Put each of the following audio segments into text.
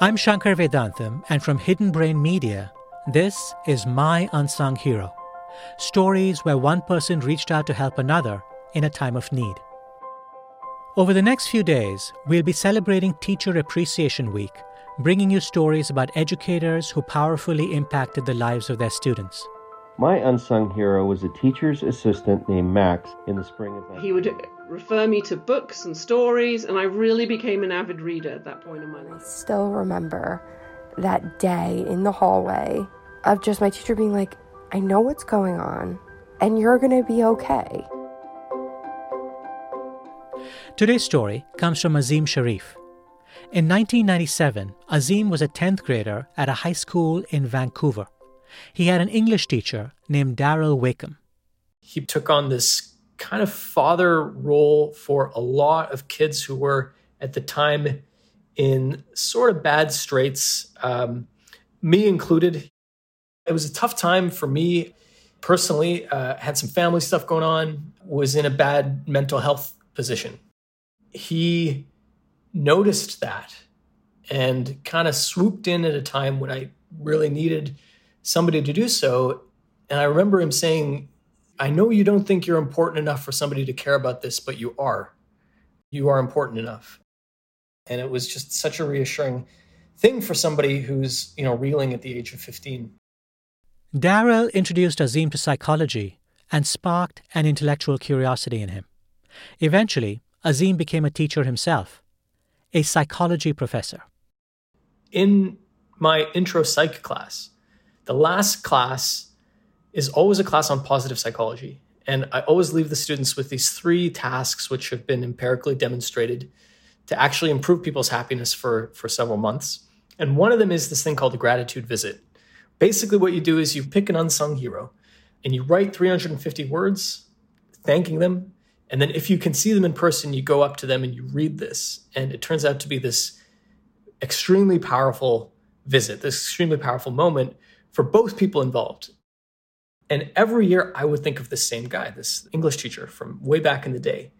I'm Shankar Vedantam, and from Hidden Brain Media, this is My Unsung Hero stories where one person reached out to help another in a time of need. Over the next few days, we'll be celebrating Teacher Appreciation Week, bringing you stories about educators who powerfully impacted the lives of their students. My unsung hero was a teacher's assistant named Max in the spring of. He would refer me to books and stories, and I really became an avid reader at that point in my life. I still remember that day in the hallway of just my teacher being like, I know what's going on, and you're going to be okay. Today's story comes from Azim Shariff. In 1997, Azim was a 10th grader at a high school in Vancouver. He had an English teacher named Daryl Wakeham. He took on this kind of father role for a lot of kids who were at the time in sort of bad straits, um, me included. It was a tough time for me personally. Uh, had some family stuff going on, was in a bad mental health position he noticed that and kind of swooped in at a time when I really needed somebody to do so. And I remember him saying, I know you don't think you're important enough for somebody to care about this, but you are. You are important enough. And it was just such a reassuring thing for somebody who's, you know, reeling at the age of 15. Daryl introduced Azim to psychology and sparked an intellectual curiosity in him. Eventually, Azim became a teacher himself, a psychology professor. In my intro psych class, the last class is always a class on positive psychology. And I always leave the students with these three tasks, which have been empirically demonstrated to actually improve people's happiness for, for several months. And one of them is this thing called the gratitude visit. Basically, what you do is you pick an unsung hero and you write 350 words thanking them and then if you can see them in person, you go up to them and you read this. And it turns out to be this extremely powerful visit, this extremely powerful moment for both people involved. And every year I would think of this same guy, this English teacher from way back in the day.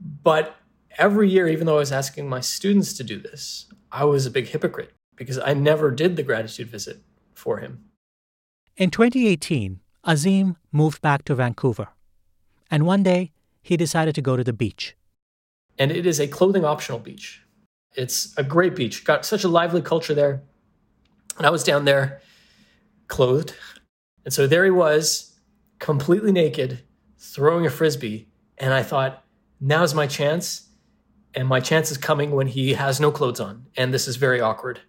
But every year, even though I was asking my students to do this, I was a big hypocrite because I never did the gratitude visit for him. In 2018, Azim moved back to Vancouver. And one day, he decided to go to the beach. And it is a clothing optional beach. It's a great beach. Got such a lively culture there. And I was down there clothed. And so there he was, completely naked, throwing a frisbee. And I thought, now's my chance. And my chance is coming when he has no clothes on. And this is very awkward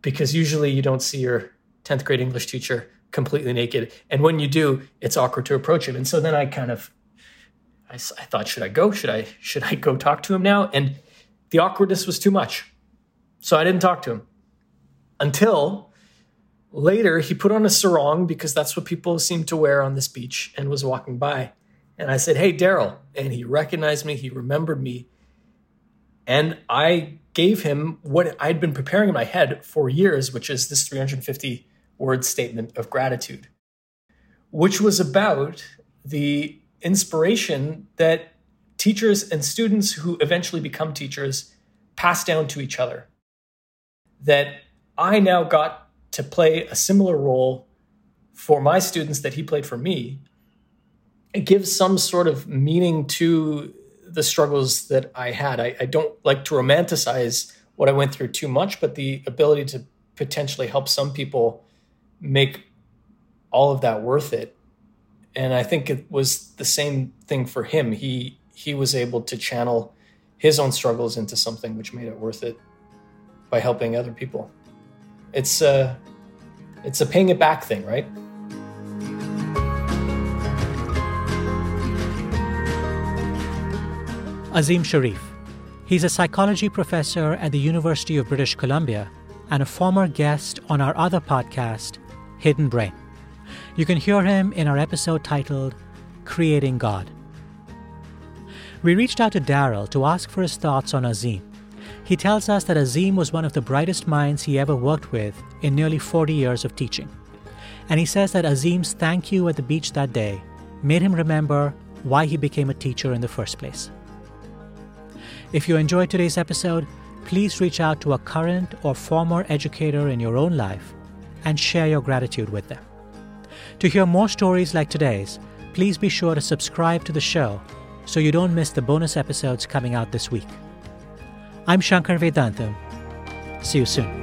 because usually you don't see your 10th grade English teacher completely naked. And when you do, it's awkward to approach him. And so then I kind of I, I thought, should I go? Should I should I go talk to him now? And the awkwardness was too much, so I didn't talk to him until later he put on a sarong because that's what people seem to wear on this beach and was walking by. And I said, Hey, Daryl. And he recognized me, he remembered me. And I gave him what I'd been preparing in my head for years, which is this 350 word statement of gratitude, which was about the inspiration that teachers and students who eventually become teachers pass down to each other. That I now got to play a similar role for my students that he played for me. It gives some sort of meaning to the struggles that I had. I, I don't like to romanticize what I went through too much, but the ability to potentially help some people make all of that worth it and I think it was the same thing for him. He he was able to channel his own struggles into something which made it worth it by helping other people. It's a it's a paying it back thing, right? Azim Shariff. He's a psychology professor at the University of British Columbia and a former guest on our other podcast, Hidden Brain. You can hear him in our episode titled Creating God. We reached out to Daryl to ask for his thoughts on Azim. He tells us that Azim was one of the brightest minds he ever worked with in nearly 40 years of teaching. And he says that Azim's thank you at the beach that day made him remember why he became a teacher in the first place. If you enjoyed today's episode, please reach out to a current or former educator in your own life and share your gratitude with them. To hear more stories like today's, please be sure to subscribe to the show so you don't miss the bonus episodes coming out this week. I'm Shankar Vedantam. See you soon.